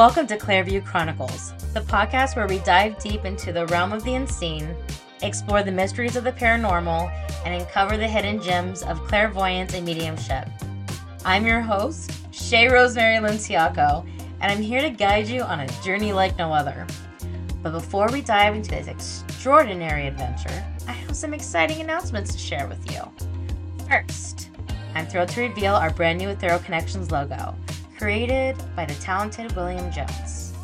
Welcome to Clairview Chronicles, the podcast where we dive deep into the realm of the unseen, explore the mysteries of the paranormal, and uncover the hidden gems of clairvoyance and mediumship. I'm your host, Shae Rosemary Limtiaco, and I'm here to guide you on a journey like no other. But before we dive into this extraordinary adventure, I have some exciting announcements to share with you. First, I'm thrilled to reveal our brand new Ethereal Connections logo created by the talented William Jones.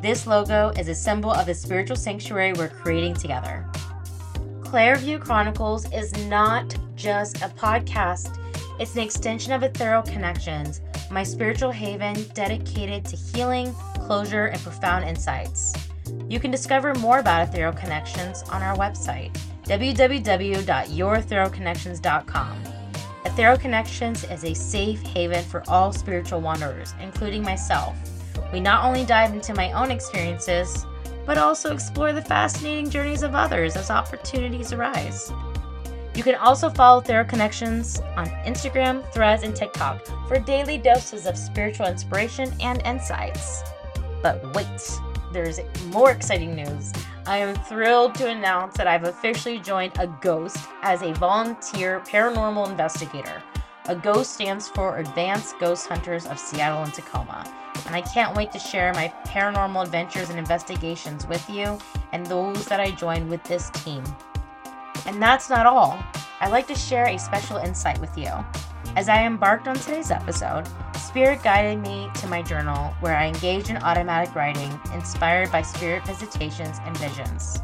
This logo is a symbol of the spiritual sanctuary we're creating together. Clairview Chronicles is not just a podcast, it's an extension of Ethereal Connections, my spiritual haven dedicated to healing, closure, and profound insights. You can discover more about Ethereal Connections on our website, www.youretherealconnections.com. Ethereal Connections is a safe haven for all spiritual wanderers, including myself. We not only dive into my own experiences, but also explore the fascinating journeys of others as opportunities arise. You can also follow Ethereal Connections on Instagram, Threads, and TikTok for daily doses of spiritual inspiration and insights. But wait, there's more exciting news. I am thrilled to announce that I've officially joined a GHOST as a volunteer paranormal investigator. A GHOST stands for Advanced Ghost Hunters of Seattle and Tacoma. And I can't wait to share my paranormal adventures and investigations with you and those that I joined with this team. And that's not all. I'd like to share a special insight with you. As I embarked on today's episode, Spirit guided me to my journal where I engaged in automatic writing inspired by spirit visitations and visions.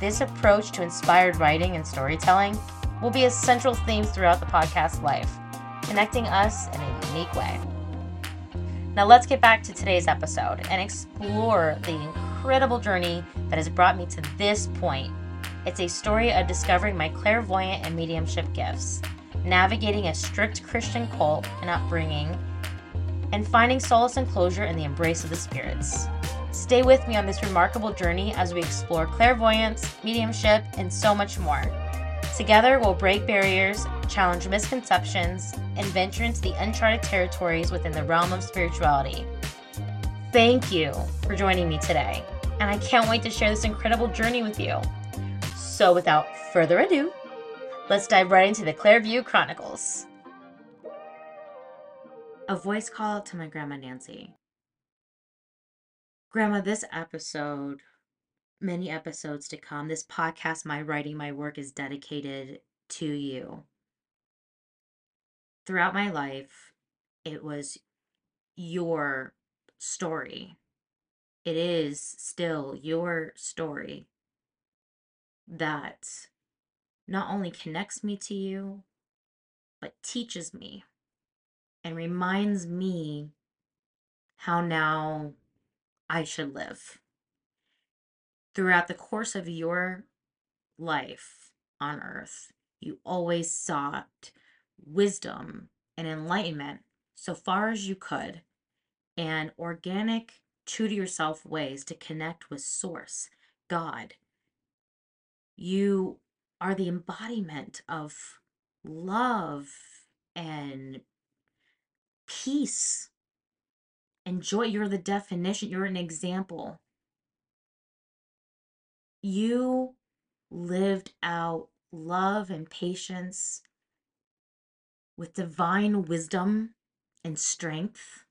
This approach to inspired writing and storytelling will be a central theme throughout the podcast life, connecting us in a unique way. Now, let's get back to today's episode and explore the incredible journey that has brought me to this point. It's a story of discovering my clairvoyant and mediumship gifts navigating a strict Christian cult and upbringing, and finding solace and closure in the embrace of the spirits. Stay with me on this remarkable journey as we explore clairvoyance, mediumship, and so much more. Together, we'll break barriers, challenge misconceptions, and venture into the uncharted territories within the realm of spirituality. Thank you for joining me today, and I can't wait to share this incredible journey with you. So, without further ado, Let's dive right into the Clairview Chronicles. A voice call to my grandma Nancy. Grandma, this episode, many episodes to come, this podcast, my writing, my work is dedicated to you. Throughout my life, it was your story. It is still your story that not only connects me to you, but teaches me and reminds me how now I should live. Throughout the course of your life on earth, you always sought wisdom and enlightenment so far as you could, and organic, true to yourself ways to connect with Source, God. You are the embodiment of love and peace and joy. You're the definition, you're an example. You lived out love and patience with divine wisdom and strength.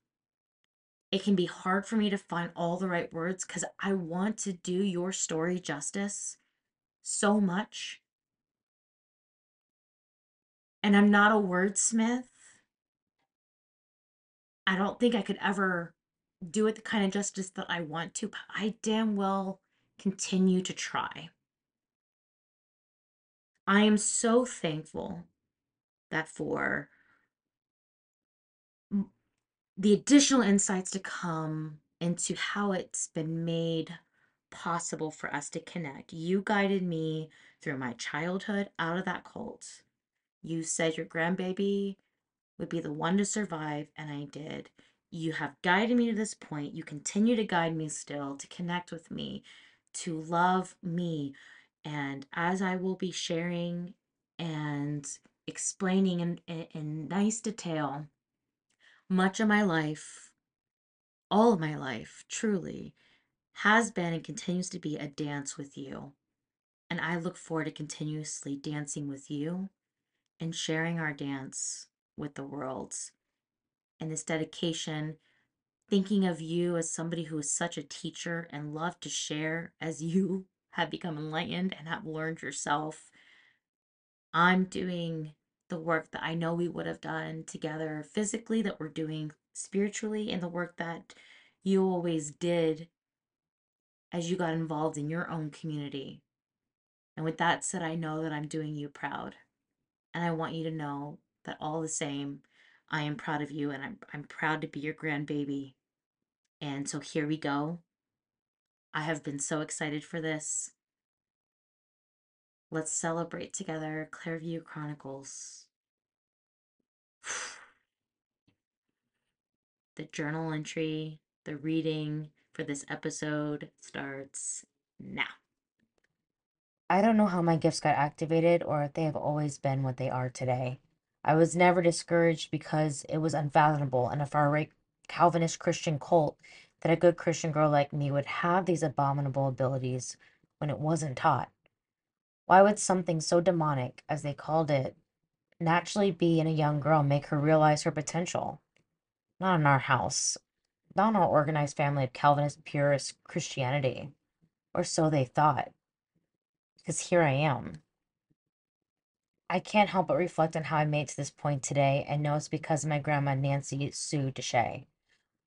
It can be hard for me to find all the right words because I want to do your story justice so much and I'm not a wordsmith. I don't think I could ever do it the kind of justice that I want to, but I damn well continue to try. I am so thankful that for the additional insights to come into how it's been made possible for us to connect. You guided me through my childhood out of that cult you said your grandbaby would be the one to survive, and I did. You have guided me to this point. You continue to guide me still, to connect with me, to love me. And as I will be sharing and explaining in, in, in nice detail, much of my life, all of my life, truly, has been and continues to be a dance with you. And I look forward to continuously dancing with you and sharing our dance with the world. And this dedication, thinking of you as somebody who is such a teacher and love to share as you have become enlightened and have learned yourself. I'm doing the work that I know we would have done together physically, that we're doing spiritually, and the work that you always did as you got involved in your own community. And with that said, I know that I'm doing you proud. And I want you to know that all the same, I am proud of you and I'm, I'm proud to be your grandbaby. And so here we go. I have been so excited for this. Let's celebrate together Clairview Chronicles. The journal entry, the reading for this episode starts now. I don't know how my gifts got activated or if they have always been what they are today. I was never discouraged because it was unfathomable in a far right Calvinist Christian cult that a good Christian girl like me would have these abominable abilities when it wasn't taught. Why would something so demonic, as they called it, naturally be in a young girl make her realize her potential? Not in our house, not in our organized family of Calvinist purist Christianity, or so they thought because here I am. I can't help but reflect on how I made to this point today and know it's because of my grandma Nancy Sue DeSha.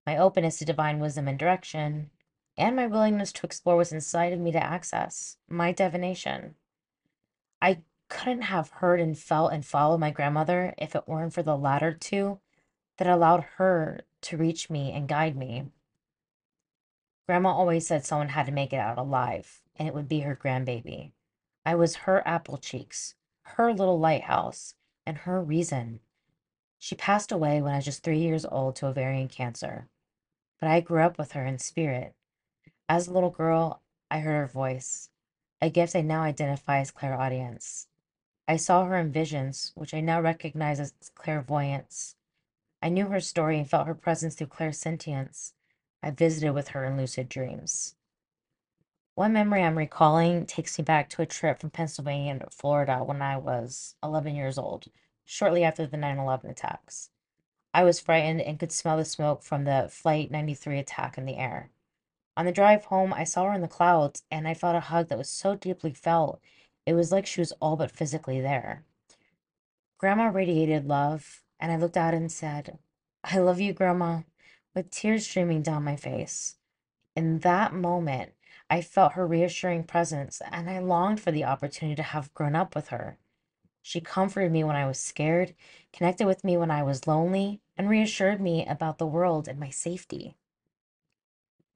My openness to divine wisdom and direction, and my willingness to explore what's inside of me to access, my divination. I couldn't have heard and felt and followed my grandmother if it weren't for the latter two that allowed her to reach me and guide me. Grandma always said someone had to make it out alive, and it would be her grandbaby. I was her apple cheeks, her little lighthouse, and her reason. She passed away when I was just three years old to ovarian cancer, but I grew up with her in spirit. As a little girl, I heard her voice, a gift I now identify as clairaudience. I saw her in visions, which I now recognize as clairvoyance. I knew her story and felt her presence through clairsentience. I visited with her in lucid dreams. One memory I'm recalling takes me back to a trip from Pennsylvania to Florida when I was 11 years old, shortly after the 9 11 attacks. I was frightened and could smell the smoke from the Flight 93 attack in the air. On the drive home, I saw her in the clouds and I felt a hug that was so deeply felt, it was like she was all but physically there. Grandma radiated love, and I looked out and said, I love you, Grandma, with tears streaming down my face. In that moment, I felt her reassuring presence, and I longed for the opportunity to have grown up with her. She comforted me when I was scared, connected with me when I was lonely, and reassured me about the world and my safety.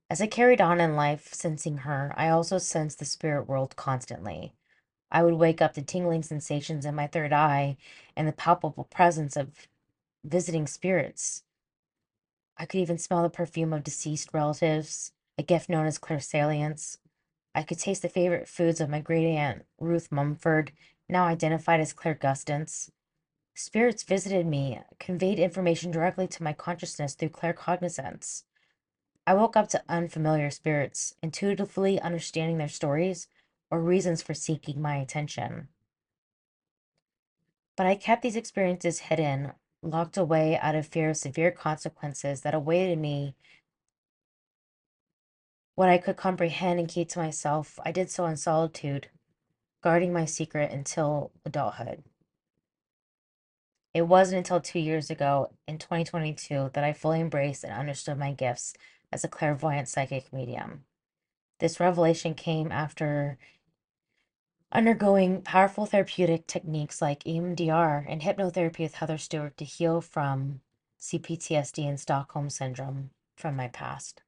As I carried on in life, sensing her, I also sensed the spirit world constantly. I would wake up to tingling sensations in my third eye and the palpable presence of visiting spirits. I could even smell the perfume of deceased relatives, a gift known as clairsalience. I could taste the favorite foods of my great aunt Ruth Mumford, now identified as clairgustance. Spirits visited me, conveyed information directly to my consciousness through claircognizance. I woke up to unfamiliar spirits, intuitively understanding their stories or reasons for seeking my attention. But I kept these experiences hidden, locked away out of fear of severe consequences that awaited me what I could comprehend and keep to myself, I did so in solitude, guarding my secret until adulthood. It wasn't until two years ago, in 2022, that I fully embraced and understood my gifts as a clairvoyant psychic medium. This revelation came after undergoing powerful therapeutic techniques like EMDR and hypnotherapy with Heather Stewart to heal from CPTSD and Stockholm Syndrome from my past.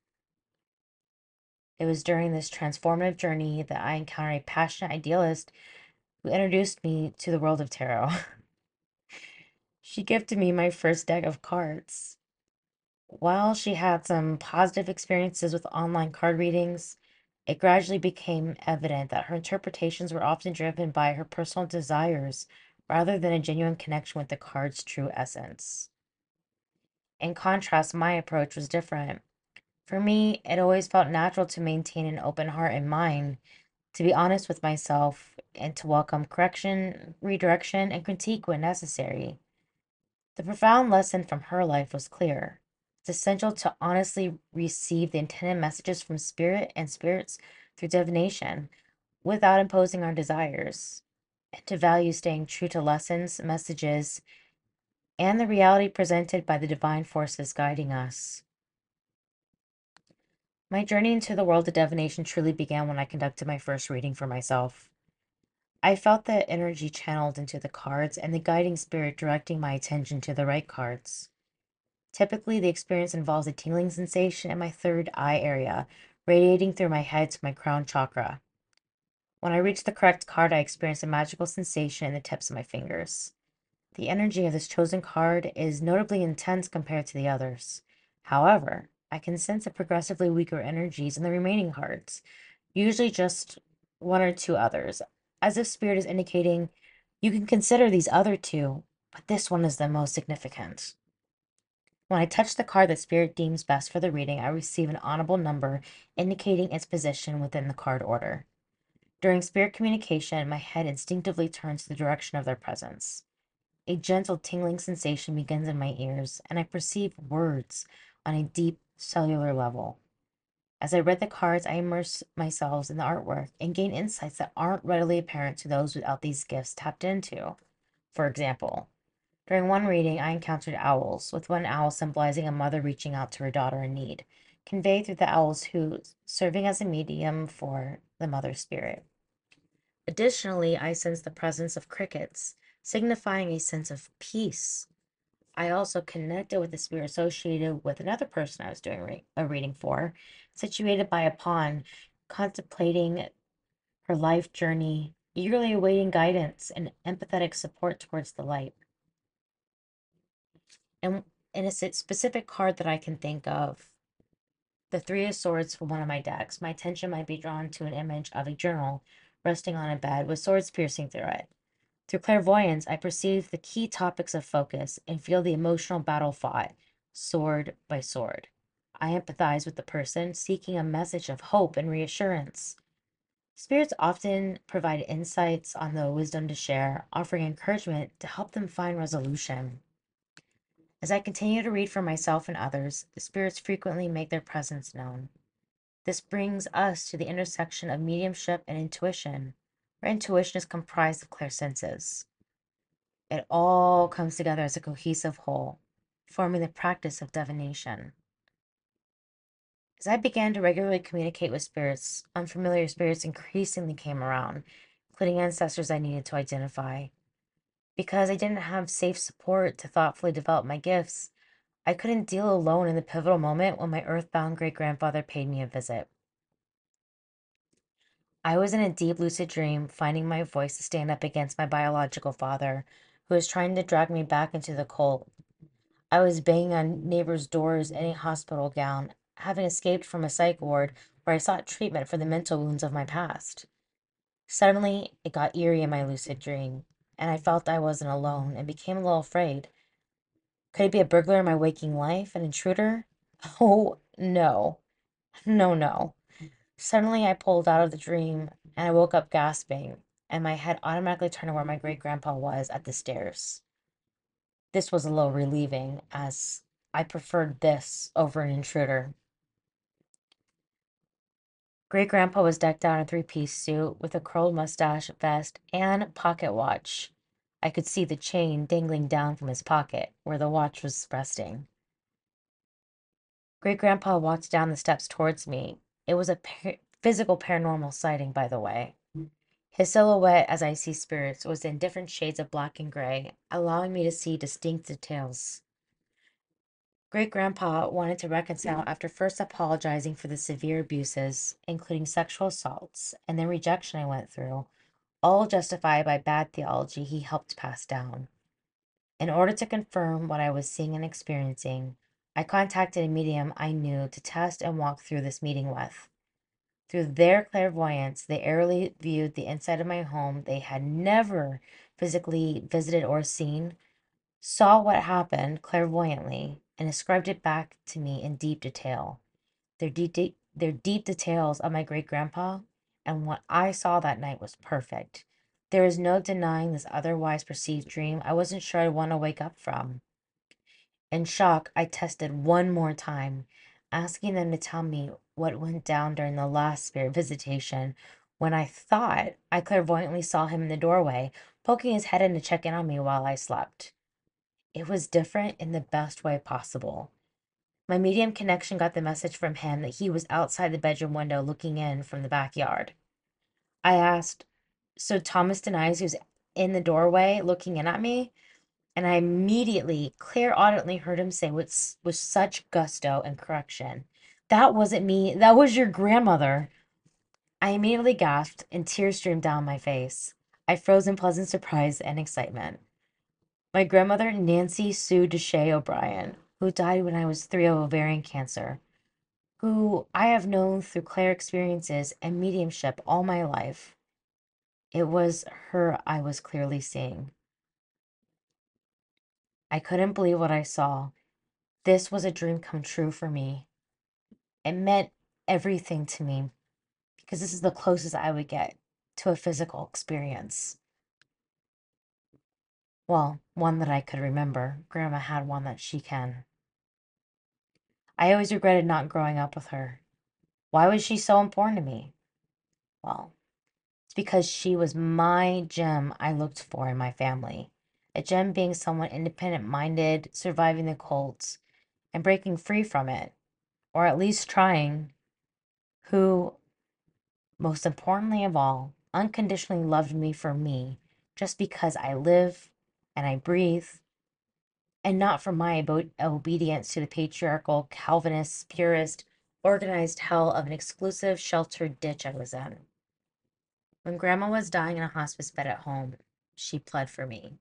It was during this transformative journey that I encountered a passionate idealist who introduced me to the world of tarot. she gifted me my first deck of cards. While she had some positive experiences with online card readings, it gradually became evident that her interpretations were often driven by her personal desires rather than a genuine connection with the card's true essence. In contrast, my approach was different. For me, it always felt natural to maintain an open heart and mind, to be honest with myself, and to welcome correction, redirection, and critique when necessary. The profound lesson from her life was clear. It's essential to honestly receive the intended messages from spirit and spirits through divination without imposing our desires, and to value staying true to lessons, messages, and the reality presented by the divine forces guiding us. My journey into the world of divination truly began when I conducted my first reading for myself. I felt the energy channeled into the cards and the guiding spirit directing my attention to the right cards. Typically, the experience involves a tingling sensation in my third eye area, radiating through my head to my crown chakra. When I reached the correct card, I experienced a magical sensation in the tips of my fingers. The energy of this chosen card is notably intense compared to the others. However, I can sense a progressively weaker energies in the remaining cards, usually just one or two others, as if Spirit is indicating you can consider these other two, but this one is the most significant. When I touch the card that Spirit deems best for the reading, I receive an audible number indicating its position within the card order. During spirit communication, my head instinctively turns to the direction of their presence. A gentle tingling sensation begins in my ears, and I perceive words on a deep cellular level. As I read the cards, I immerse myself in the artwork and gain insights that aren't readily apparent to those without these gifts tapped into. For example, during one reading, I encountered owls, with one owl symbolizing a mother reaching out to her daughter in need, conveyed through the owl's hoot, serving as a medium for the mother spirit. Additionally, I sense the presence of crickets, signifying a sense of peace. I also connected with the spirit associated with another person I was doing re- a reading for, situated by a pond, contemplating her life journey, eagerly awaiting guidance and empathetic support towards the light. And in a specific card that I can think of, the Three of Swords for one of my decks, my attention might be drawn to an image of a journal resting on a bed with swords piercing through it. Through clairvoyance, I perceive the key topics of focus and feel the emotional battle fought, sword by sword. I empathize with the person seeking a message of hope and reassurance. Spirits often provide insights on the wisdom to share, offering encouragement to help them find resolution. As I continue to read for myself and others, the spirits frequently make their presence known. This brings us to the intersection of mediumship and intuition, where intuition is comprised of clear senses. It all comes together as a cohesive whole, forming the practice of divination. As I began to regularly communicate with spirits, unfamiliar spirits increasingly came around, including ancestors I needed to identify. Because I didn't have safe support to thoughtfully develop my gifts, I couldn't deal alone in the pivotal moment when my earthbound great grandfather paid me a visit. I was in a deep lucid dream, finding my voice to stand up against my biological father, who was trying to drag me back into the cult. I was banging on neighbors' doors in a hospital gown, having escaped from a psych ward where I sought treatment for the mental wounds of my past. Suddenly, it got eerie in my lucid dream and I felt I wasn't alone and became a little afraid. Could it be a burglar in my waking life, an intruder? Oh, no. No, no. Suddenly, I pulled out of the dream and I woke up gasping, and my head automatically turned to where my great grandpa was at the stairs. This was a little relieving, as I preferred this over an intruder. Great grandpa was decked out in a three piece suit with a curled mustache, vest, and pocket watch. I could see the chain dangling down from his pocket where the watch was resting. Great grandpa walked down the steps towards me. It was a par- physical paranormal sighting, by the way. His silhouette, as I see spirits, was in different shades of black and gray, allowing me to see distinct details. Great grandpa wanted to reconcile after first apologizing for the severe abuses, including sexual assaults, and the rejection I went through, all justified by bad theology he helped pass down. In order to confirm what I was seeing and experiencing, I contacted a medium I knew to test and walk through this meeting with. Through their clairvoyance, they airily viewed the inside of my home they had never physically visited or seen, saw what happened clairvoyantly, and described it back to me in deep detail. their deep their deep details of my great grandpa, and what I saw that night was perfect. There is no denying this otherwise perceived dream I wasn't sure I'd want to wake up from. In shock, I tested one more time, asking them to tell me what went down during the last spirit visitation when I thought I clairvoyantly saw him in the doorway, poking his head in to check in on me while I slept. It was different in the best way possible. My medium connection got the message from him that he was outside the bedroom window looking in from the backyard. I asked, So Thomas denies he was in the doorway looking in at me? And I immediately, clear audibly heard him say with, with such gusto and correction, That wasn't me. That was your grandmother. I immediately gasped and tears streamed down my face. I froze in pleasant surprise and excitement. My grandmother, Nancy Sue DeSha O'Brien, who died when I was three of ovarian cancer, who I have known through clair experiences and mediumship all my life. It was her I was clearly seeing. I couldn't believe what I saw. This was a dream come true for me. It meant everything to me because this is the closest I would get to a physical experience. Well, one that I could remember. Grandma had one that she can. I always regretted not growing up with her. Why was she so important to me? Well, it's because she was my gem I looked for in my family. A gem being someone independent minded, surviving the cults, and breaking free from it, or at least trying, who, most importantly of all, unconditionally loved me for me just because I live and I breathe and not for my obedience to the patriarchal, Calvinist, purist, organized hell of an exclusive, sheltered ditch I was in. When Grandma was dying in a hospice bed at home, she pled for me.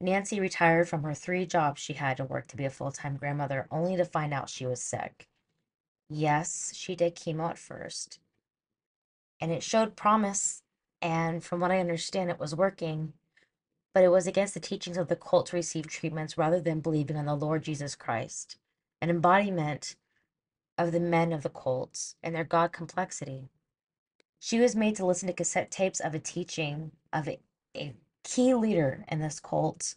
Nancy retired from her three jobs she had to work to be a full time grandmother, only to find out she was sick. Yes, she did chemo at first, and it showed promise, and from what I understand, it was working but it was against the teachings of the cult to receive treatments rather than believing on the Lord Jesus Christ, an embodiment of the men of the cults and their God complexity. She was made to listen to cassette tapes of a teaching of a, a key leader in this cult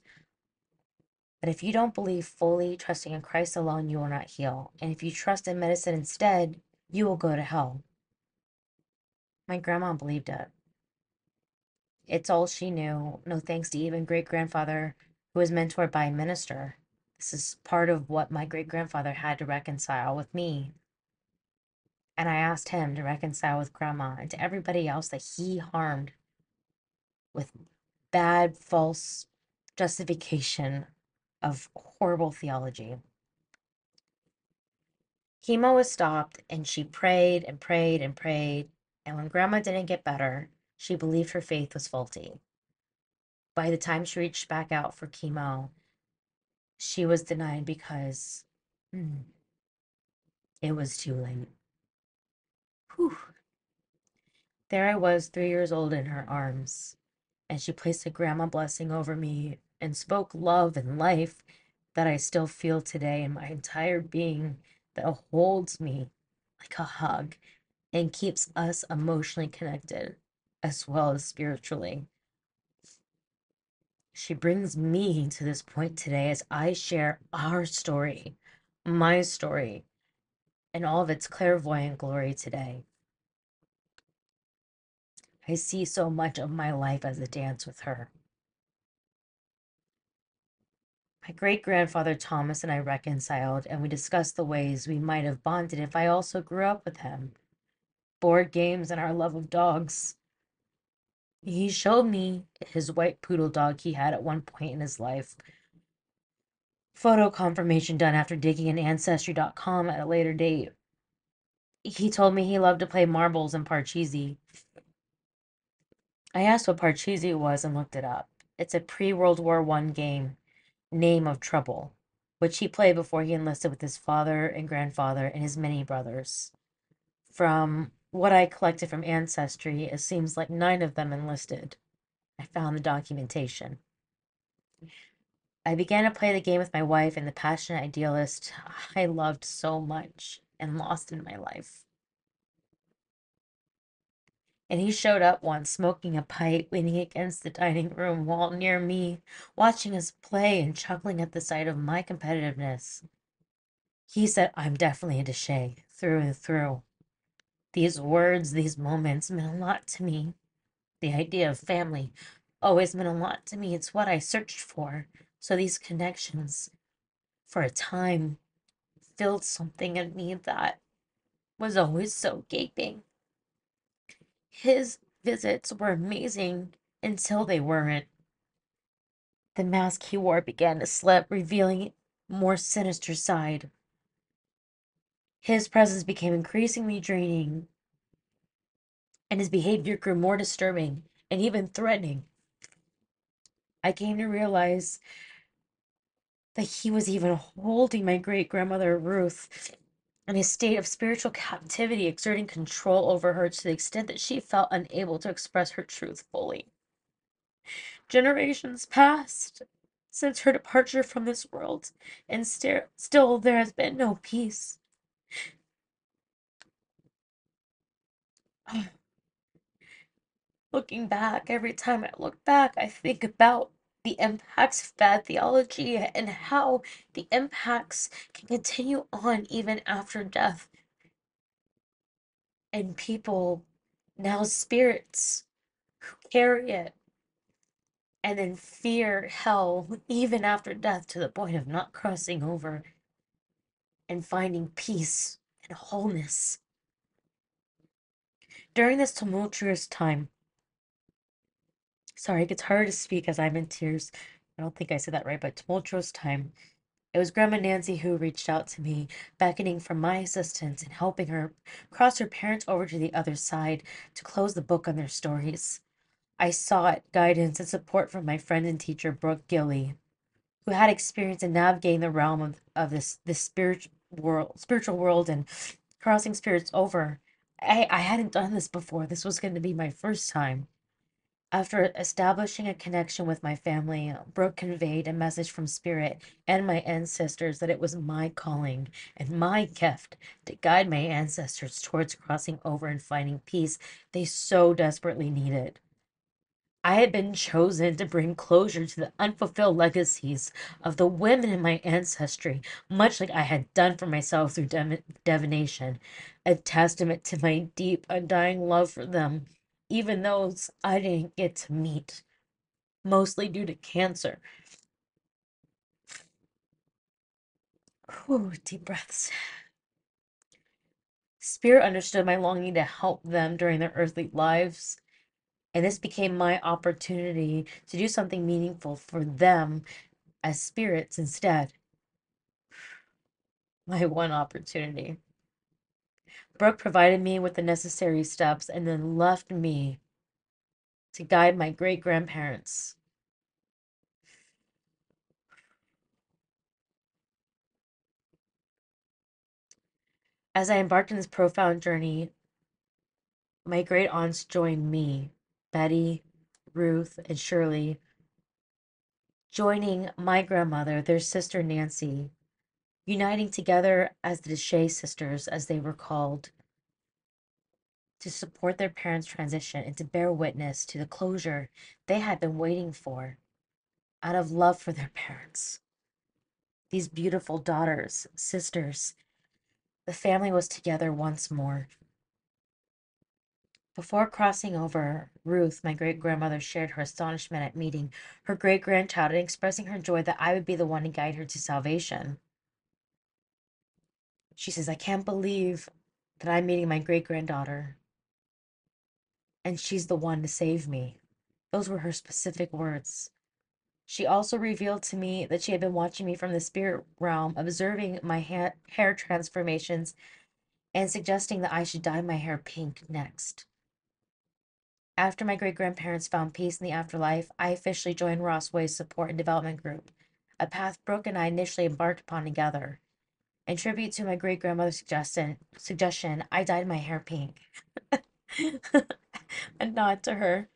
that if you don't believe fully, trusting in Christ alone, you will not heal. And if you trust in medicine instead, you will go to hell. My grandma believed it. It's all she knew, no thanks to even great grandfather who was mentored by a minister. This is part of what my great grandfather had to reconcile with me. And I asked him to reconcile with grandma and to everybody else that he harmed with bad, false justification of horrible theology. Chemo was stopped, and she prayed and prayed and prayed. And when grandma didn't get better, she believed her faith was faulty. By the time she reached back out for chemo, she was denied because hmm, it was too late. Whew. There I was, three years old in her arms, and she placed a grandma blessing over me and spoke love and life that I still feel today in my entire being that holds me like a hug and keeps us emotionally connected as well as spiritually. She brings me to this point today as I share our story, my story, and all of its clairvoyant glory today. I see so much of my life as a dance with her. My great grandfather Thomas and I reconciled, and we discussed the ways we might have bonded if I also grew up with him. Board games and our love of dogs. He showed me his white poodle dog he had at one point in his life. Photo confirmation done after digging in Ancestry.com at a later date. He told me he loved to play marbles and Parcheesi. I asked what Parcheesi was and looked it up. It's a pre World War One game, Name of Trouble, which he played before he enlisted with his father and grandfather and his many brothers. From what I collected from Ancestry, it seems like nine of them enlisted. I found the documentation. I began to play the game with my wife and the passionate idealist I loved so much. and lost in my life. And he showed up once, smoking a pipe, leaning against the dining room wall near me, watching us play and chuckling at the sight of my competitiveness. He said, I'm definitely a DeSha, through and through. These words, these moments meant a lot to me. The idea of family always meant a lot to me. It's what I searched for. So these connections, for a time, filled something in me that was always so gaping. His visits were amazing until they weren't. The mask he wore began to slip, revealing more sinister side. His presence became increasingly draining, and his behavior grew more disturbing and even threatening. I came to realize that he was even holding my great grandmother Ruth in a state of spiritual captivity, exerting control over her to the extent that she felt unable to express her truth fully. Generations passed since her departure from this world, and st- still there has been no peace. Looking back, every time I look back, I think about the impacts of bad theology and how the impacts can continue on even after death. And people, now spirits, who carry it and then fear hell even after death to the point of not crossing over and finding peace and wholeness. During this tumultuous time, Sorry, it gets harder to speak as I'm in tears. I don't think I said that right, but tumultuous time. It was Grandma Nancy who reached out to me, beckoning for my assistance and helping her cross her parents over to the other side to close the book on their stories. I sought guidance and support from my friend and teacher, Brooke Gilly, who had experience in navigating the realm of, of this this spiritual world spiritual world and crossing spirits over. I, I hadn't done this before. This was going to be my first time. After establishing a connection with my family, Brooke conveyed a message from Spirit and my ancestors that it was my calling and my gift to guide my ancestors towards crossing over and finding peace they so desperately needed. I had been chosen to bring closure to the unfulfilled legacies of the women in my ancestry, much like I had done for myself through divination, a testament to my deep, undying love for them even those I didn't get to meet, mostly due to cancer. Whew, deep breaths. Spirit understood my longing to help them during their earthly lives, and this became my opportunity to do something meaningful for them as spirits instead. My one opportunity. Brooke provided me with the necessary steps and then left me to guide my great grandparents. As I embarked on this profound journey, my great aunts joined me, Betty, Ruth, and Shirley, joining my grandmother, their sister Nancy, uniting together as the DeSha sisters, as they were called, to support their parents' transition and to bear witness to the closure they had been waiting for out of love for their parents. These beautiful daughters, sisters, the family was together once more. Before crossing over, Ruth, my great grandmother, shared her astonishment at meeting her great grandchild and expressing her joy that I would be the one to guide her to salvation. She says, I can't believe that I'm meeting my great granddaughter. And she's the one to save me. Those were her specific words. She also revealed to me that she had been watching me from the spirit realm, observing my ha- hair transformations, and suggesting that I should dye my hair pink next. After my great grandparents found peace in the afterlife, I officially joined Ross Way's support and development group, a path Brooke and I initially embarked upon together. In tribute to my great grandmother's suggestion, suggestion, I dyed my hair pink. a nod to her.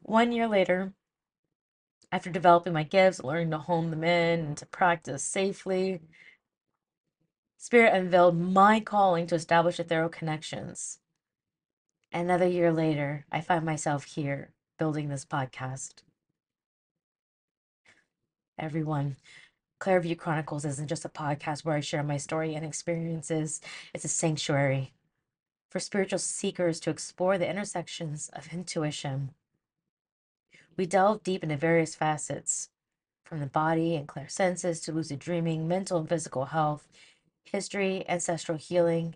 One year later, after developing my gifts, learning to hone them in and to practice safely, Spirit unveiled my calling to establish Ethereal Connections. Another year later, I find myself here building this podcast. Everyone, Clairview Chronicles isn't just a podcast where I share my story and experiences, it's a sanctuary for spiritual seekers to explore the intersections of intuition. We delve deep into various facets, from the body and clairsenses to lucid dreaming, mental and physical health, history, ancestral healing,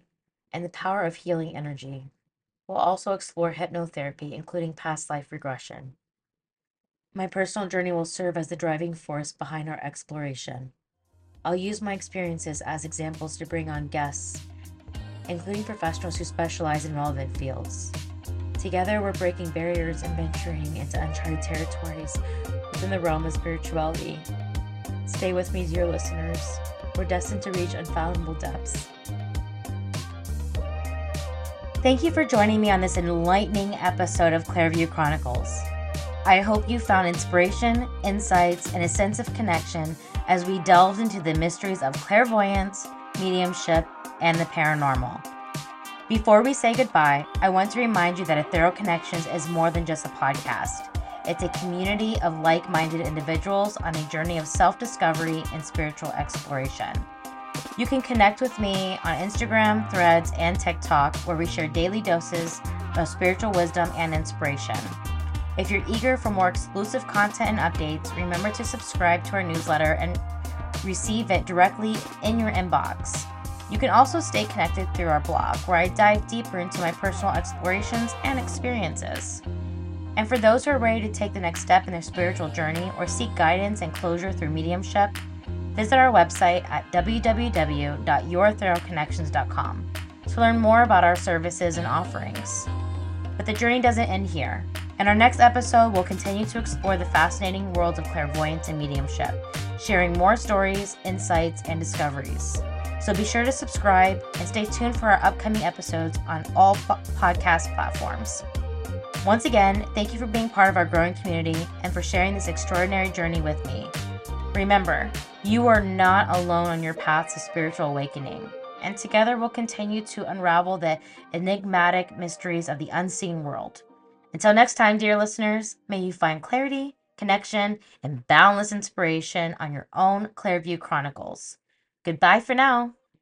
and the power of healing energy. We'll also explore hypnotherapy, including past life regression. My personal journey will serve as the driving force behind our exploration. I'll use my experiences as examples to bring on guests, including professionals who specialize in relevant fields. Together, we're breaking barriers and venturing into uncharted territories within the realm of spirituality. Stay with me, dear listeners. We're destined to reach unfathomable depths. Thank you for joining me on this enlightening episode of Clairview Chronicles. I hope you found inspiration, insights, and a sense of connection as we delved into the mysteries of clairvoyance, mediumship, and the paranormal. Before we say goodbye, I want to remind you that Ethereal Connections is more than just a podcast. It's a community of like minded individuals on a journey of self discovery and spiritual exploration. You can connect with me on Instagram, Threads, and TikTok, where we share daily doses of spiritual wisdom and inspiration. If you're eager for more exclusive content and updates, remember to subscribe to our newsletter and receive it directly in your inbox. You can also stay connected through our blog, where I dive deeper into my personal explorations and experiences. And for those who are ready to take the next step in their spiritual journey or seek guidance and closure through mediumship, Visit our website at www.youretherealconnections.com to learn more about our services and offerings. But the journey doesn't end here. In our next episode, we'll continue to explore the fascinating worlds of clairvoyance and mediumship, sharing more stories, insights, and discoveries. So be sure to subscribe and stay tuned for our upcoming episodes on all po- podcast platforms. Once again, thank you for being part of our growing community and for sharing this extraordinary journey with me. Remember, you are not alone on your path to spiritual awakening, and together we'll continue to unravel the enigmatic mysteries of the unseen world. Until next time, dear listeners, may you find clarity, connection, and boundless inspiration on your own Clairview Chronicles. Goodbye for now.